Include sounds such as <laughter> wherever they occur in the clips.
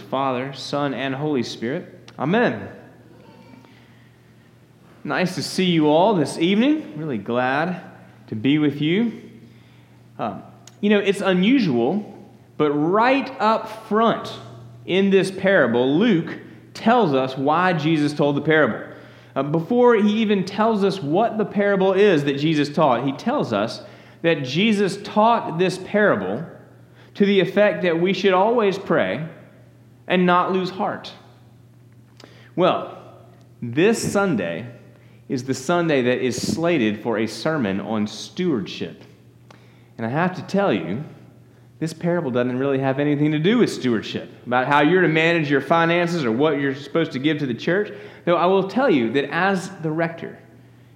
of God, who is Father, Son, and Holy Spirit. Amen. Nice to see you all this evening. Really glad to be with you. Uh, you know, it's unusual, but right up front in this parable, Luke tells us why Jesus told the parable. Uh, before he even tells us what the parable is that Jesus taught, he tells us that Jesus taught this parable to the effect that we should always pray and not lose heart. Well, this Sunday is the Sunday that is slated for a sermon on stewardship. And I have to tell you, this parable doesn't really have anything to do with stewardship, about how you're to manage your finances or what you're supposed to give to the church. Though I will tell you that as the rector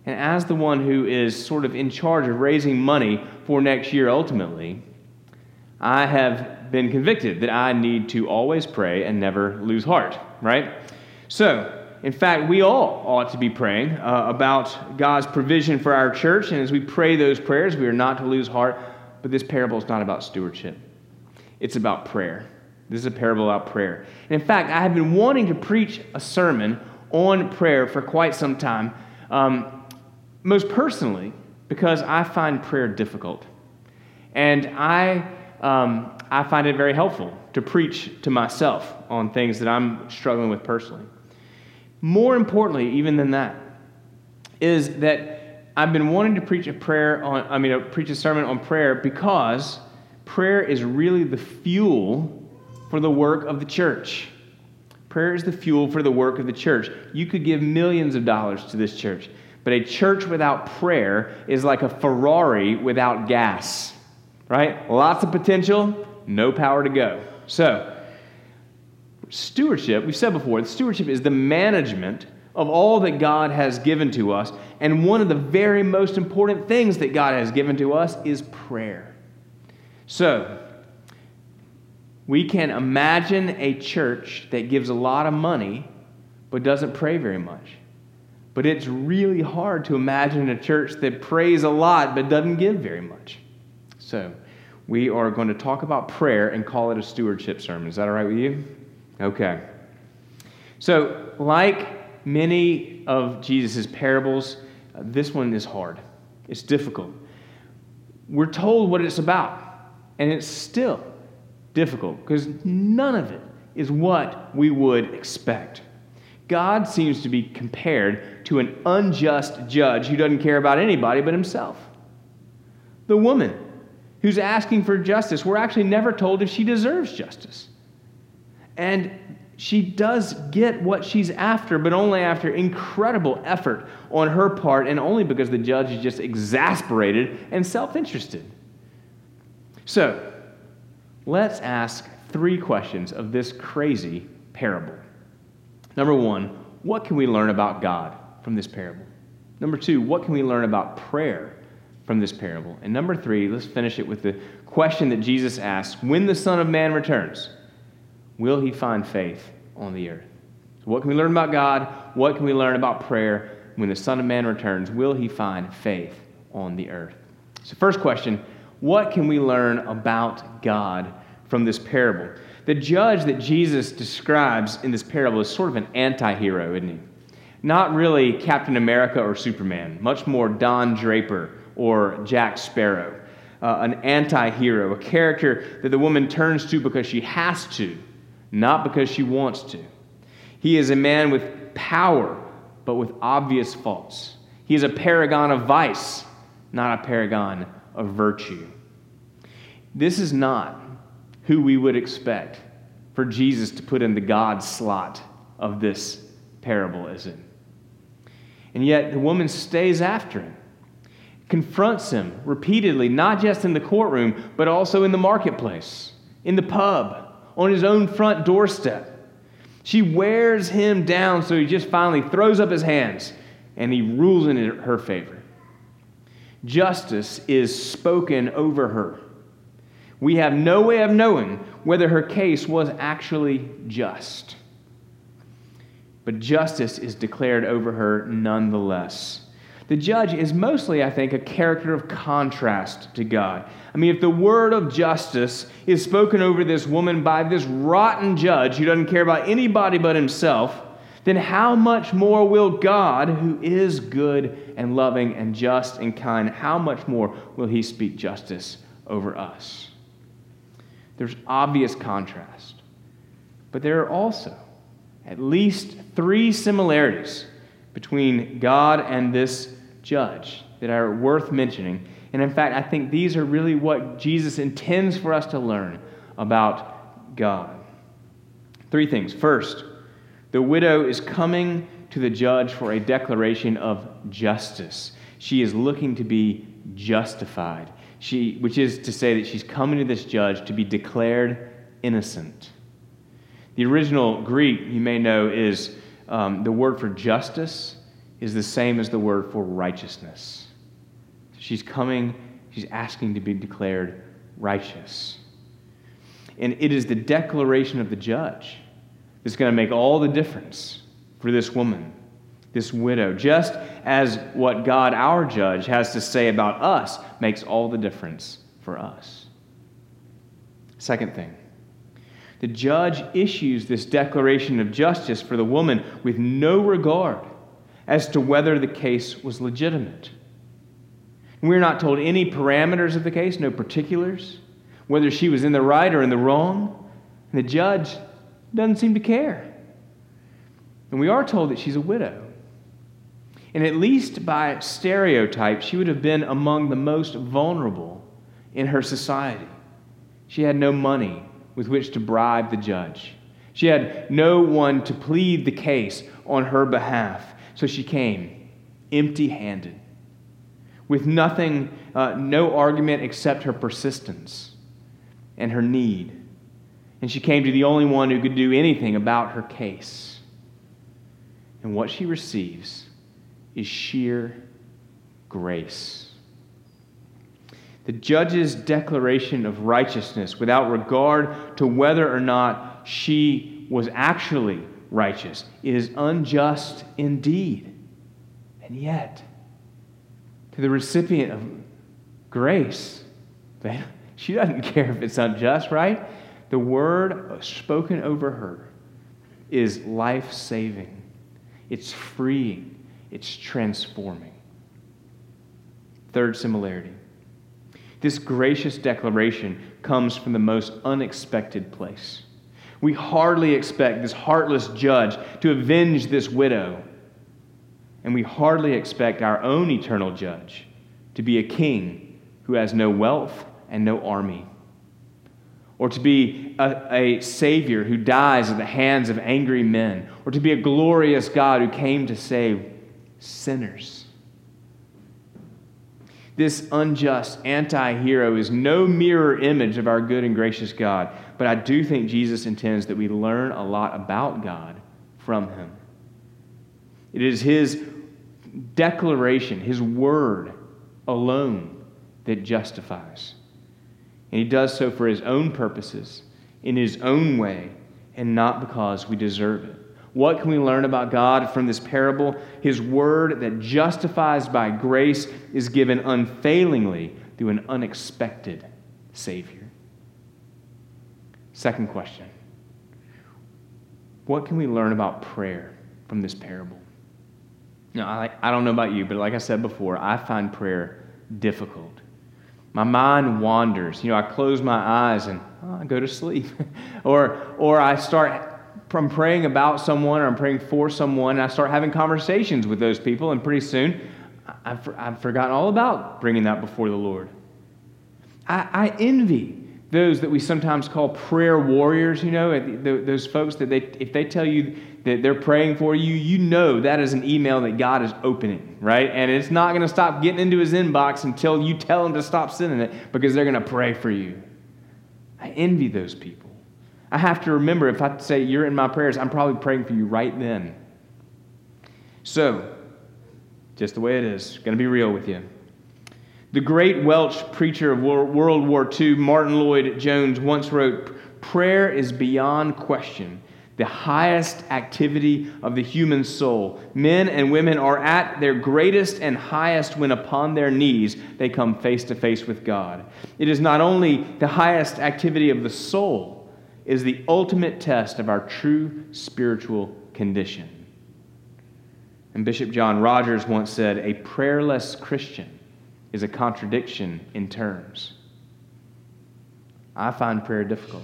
and as the one who is sort of in charge of raising money for next year ultimately, I have been convicted that I need to always pray and never lose heart, right? So, in fact, we all ought to be praying uh, about God's provision for our church, and as we pray those prayers, we are not to lose heart but this parable is not about stewardship, it's about prayer. This is a parable about prayer. And in fact, I have been wanting to preach a sermon on prayer for quite some time, um, most personally, because I find prayer difficult. And I, um, I find it very helpful to preach to myself on things that I'm struggling with personally. More importantly, even than that, is that I've been wanting to preach a prayer on, I mean, preach a sermon on prayer because prayer is really the fuel for the work of the church. Prayer is the fuel for the work of the church. You could give millions of dollars to this church, but a church without prayer is like a Ferrari without gas, right? Lots of potential, no power to go. So, stewardship, we've said before, stewardship is the management of all that God has given to us. And one of the very most important things that God has given to us is prayer. So, we can imagine a church that gives a lot of money but doesn't pray very much. But it's really hard to imagine a church that prays a lot but doesn't give very much. So, we are going to talk about prayer and call it a stewardship sermon. Is that all right with you? Okay. So, like many of Jesus' parables, uh, this one is hard. It's difficult. We're told what it's about, and it's still difficult because none of it is what we would expect. God seems to be compared to an unjust judge who doesn't care about anybody but himself. The woman who's asking for justice, we're actually never told if she deserves justice. And she does get what she's after, but only after incredible effort on her part, and only because the judge is just exasperated and self interested. So, let's ask three questions of this crazy parable. Number one, what can we learn about God from this parable? Number two, what can we learn about prayer from this parable? And number three, let's finish it with the question that Jesus asks when the Son of Man returns will he find faith on the earth? So what can we learn about God? What can we learn about prayer? When the Son of Man returns, will he find faith on the earth? So, first question what can we learn about God from this parable? The judge that Jesus describes in this parable is sort of an anti hero, isn't he? Not really Captain America or Superman, much more Don Draper or Jack Sparrow. Uh, an anti hero, a character that the woman turns to because she has to not because she wants to. He is a man with power, but with obvious faults. He is a paragon of vice, not a paragon of virtue. This is not who we would expect for Jesus to put in the God slot of this parable, is it? And yet the woman stays after him, confronts him repeatedly, not just in the courtroom, but also in the marketplace, in the pub on his own front doorstep. She wears him down so he just finally throws up his hands and he rules in her favor. Justice is spoken over her. We have no way of knowing whether her case was actually just. But justice is declared over her nonetheless. The judge is mostly, I think, a character of contrast to God. I mean, if the word of justice is spoken over this woman by this rotten judge who doesn't care about anybody but himself, then how much more will God, who is good and loving and just and kind, how much more will he speak justice over us? There's obvious contrast. But there are also at least three similarities between God and this judge that are worth mentioning. And in fact, I think these are really what Jesus intends for us to learn about God. Three things. First, the widow is coming to the judge for a declaration of justice. She is looking to be justified, she, which is to say that she's coming to this judge to be declared innocent. The original Greek, you may know, is um, the word for justice is the same as the word for righteousness. She's coming, she's asking to be declared righteous. And it is the declaration of the judge that's going to make all the difference for this woman, this widow, just as what God, our judge, has to say about us makes all the difference for us. Second thing, the judge issues this declaration of justice for the woman with no regard as to whether the case was legitimate. We're not told any parameters of the case, no particulars, whether she was in the right or in the wrong. And the judge doesn't seem to care. And we are told that she's a widow. And at least by stereotype, she would have been among the most vulnerable in her society. She had no money with which to bribe the judge. She had no one to plead the case on her behalf. So she came empty handed, with nothing, uh, no argument except her persistence and her need. And she came to the only one who could do anything about her case. And what she receives is sheer grace. The judge's declaration of righteousness without regard to whether or not she was actually righteous is unjust indeed. And yet, to the recipient of grace, <laughs> she doesn't care if it's unjust, right? The word spoken over her is life saving, it's freeing, it's transforming. Third similarity this gracious declaration comes from the most unexpected place. We hardly expect this heartless judge to avenge this widow. And we hardly expect our own eternal judge to be a king who has no wealth and no army, or to be a, a, savior who dies at the hands of angry men, or to be a glorious God who came to save sinners. This unjust anti hero is no mirror image of our good and gracious God, but I do think Jesus intends that we learn a lot about God from him. It is his declaration, his word alone that justifies. And he does so for his own purposes, in his own way, and not because we deserve it. What can we learn about God from this parable? His word that justifies by grace is given unfailingly through an unexpected Savior. Second question What can we learn about prayer from this parable? Now, I, I don't know about you, but like I said before, I find prayer difficult. My mind wanders. You know, I close my eyes and oh, I go to sleep. <laughs> or, or I start I'm praying about someone or I'm praying for someone, and I start having conversations with those people, and pretty soon I've, I've forgotten all about bringing that before the Lord. I, I envy those that we sometimes call prayer warriors, you know, those folks that they, if they tell you that they're praying for you, you know that is an email that God is opening, right? And it's not going to stop getting into his inbox until you tell him to stop sending it because they're going to pray for you. I envy those people. I have to remember if I say you're in my prayers, I'm probably praying for you right then. So, just the way it is, going to be real with you. The great Welsh preacher of World War II, Martyn Lloyd-Jones, once wrote Prayer is beyond question the highest activity of the human soul. Men and women are at their greatest and highest when upon their knees they come face to face with God. It is not only the highest activity of the soul, is the ultimate test of our true spiritual condition. And Bishop John Rogers once said, A prayerless Christian is a contradiction in terms. I find prayer difficult.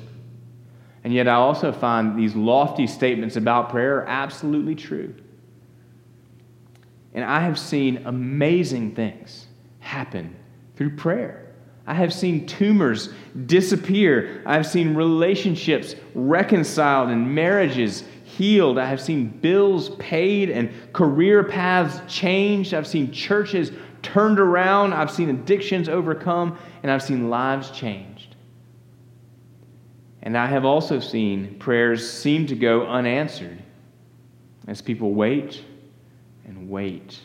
And yet, I also find these lofty statements about prayer absolutely true. And I have seen amazing things happen through prayer. I have seen tumors disappear. I have seen relationships reconciled and marriages healed. I have seen bills paid and career paths changed. I've seen churches turned around. I've seen addictions overcome. And I've seen lives changed. And I have also seen prayers seem to go unanswered as people wait and wait.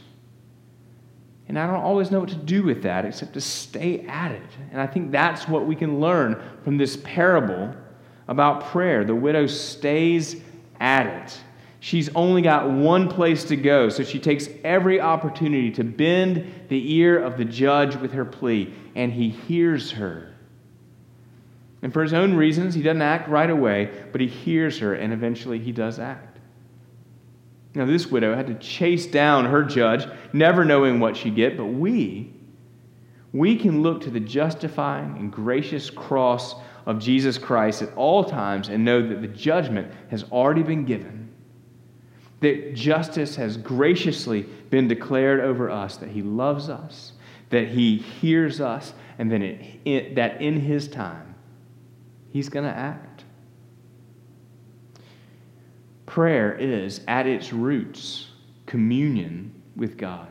And I don't always know what to do with that except to stay at it. And I think that's what we can learn from this parable about prayer. The widow stays at it. She's only got one place to go, so she takes every opportunity to bend the ear of the judge with her plea, and he hears her. And for his own reasons, he doesn't act right away, but he hears her, and eventually he does act. Now, this widow had to chase down her judge, never knowing what she'd get, but we, we can look to the justifying and gracious cross of Jesus Christ at all times and know that the judgment has already been given. That justice has graciously been declared over us, that He loves us, that He hears us, and then it, it, that in His time, He's going to act. Prayer is, at its roots, communion with God.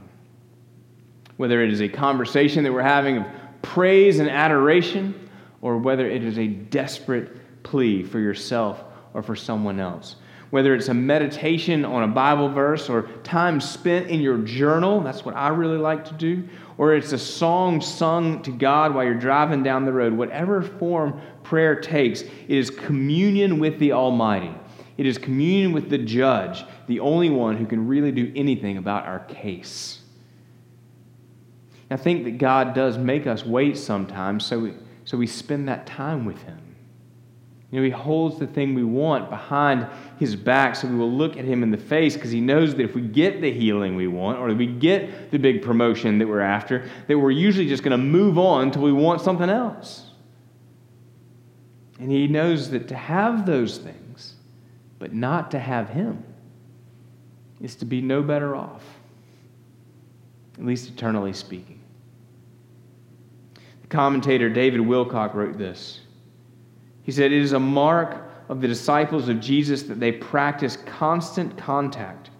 Whether it is a conversation that we're having of praise and adoration, or whether it is a desperate plea for yourself or for someone else. Whether it's a meditation on a Bible verse or time spent in your journal, that's what I really like to do, or it's a song sung to God while you're driving down the road, whatever form prayer takes, it is communion with the Almighty. It is communion with the judge, the only one who can really do anything about our case. I think that God does make us wait sometimes, so we, so we spend that time with Him. You know, He holds the thing we want behind His back so we will look at Him in the face because He knows that if we get the healing we want or we get the big promotion that we're after, that we're usually just going to move on until we want something else. And he knows that to have those things, but not to have him, is to be no better off, at least eternally speaking. The commentator David Wilcock wrote this. He said, It is a mark of the disciples of Jesus that they practice constant contact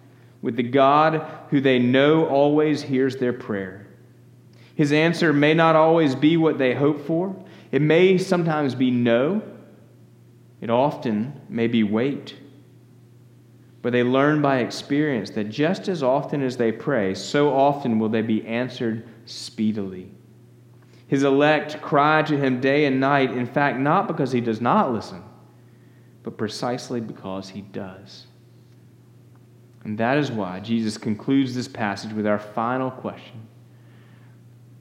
with the God who they know always hears their prayer. His answer may not always be what they hope for, it may sometimes be no, it often may be wait. But they learn by experience that just as often as they pray, so often will they be answered speedily. His elect cry to him day and night, in fact, not because he does not listen, but precisely because he does. And that is why Jesus concludes this passage with our final question.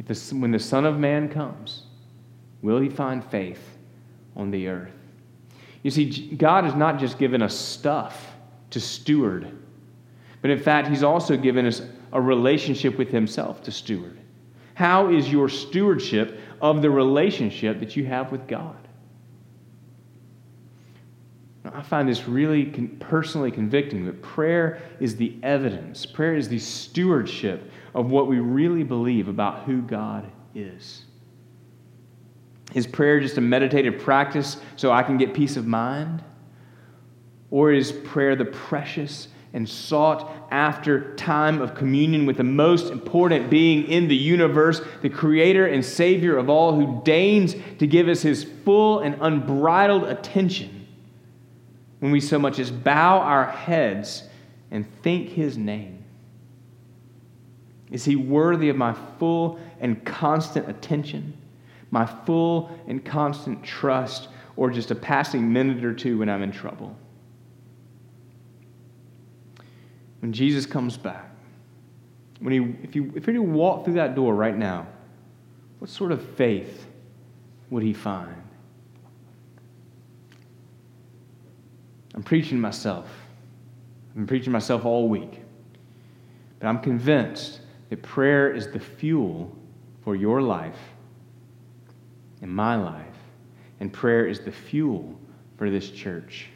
The, when the Son of Man comes, will he find faith on the earth? You see, God has not just given us stuff to steward, but in fact, He's also given us a relationship with Himself to steward. How is your stewardship of the relationship that you have with God? Now, I find this really con- personally convicting that prayer is the evidence, prayer is the stewardship of what we really believe about who God is. Is prayer just a meditative practice so I can get peace of mind? Or is prayer the precious and sought after time of communion with the most important being in the universe, the creator and savior of all, who deigns to give us his full and unbridled attention when we so much as bow our heads and think his name? Is he worthy of my full and constant attention? my full and constant trust, or just a passing minute or two when I'm in trouble? When Jesus comes back, when he, if, you, if he were to walk through that door right now, what sort of faith would he find? I'm preaching myself. I've been preaching myself all week. But I'm convinced that prayer is the fuel for your life and my life. And prayer is the fuel for this church.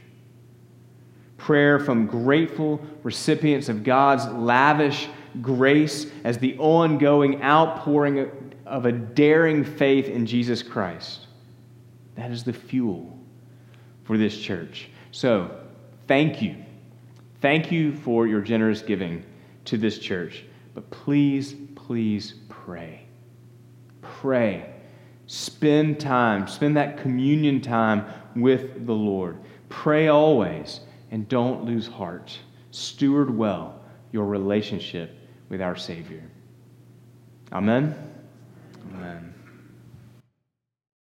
Prayer from grateful recipients of God's lavish grace as the ongoing outpouring of a daring faith in Jesus Christ. That is the fuel for this church. So, thank you. Thank you for your generous giving to this church. But please, please pray. Pray. Spend time, spend that communion time with the Lord. Pray always and don't lose heart. Steward well your relationship with our Savior. Amen. Amen.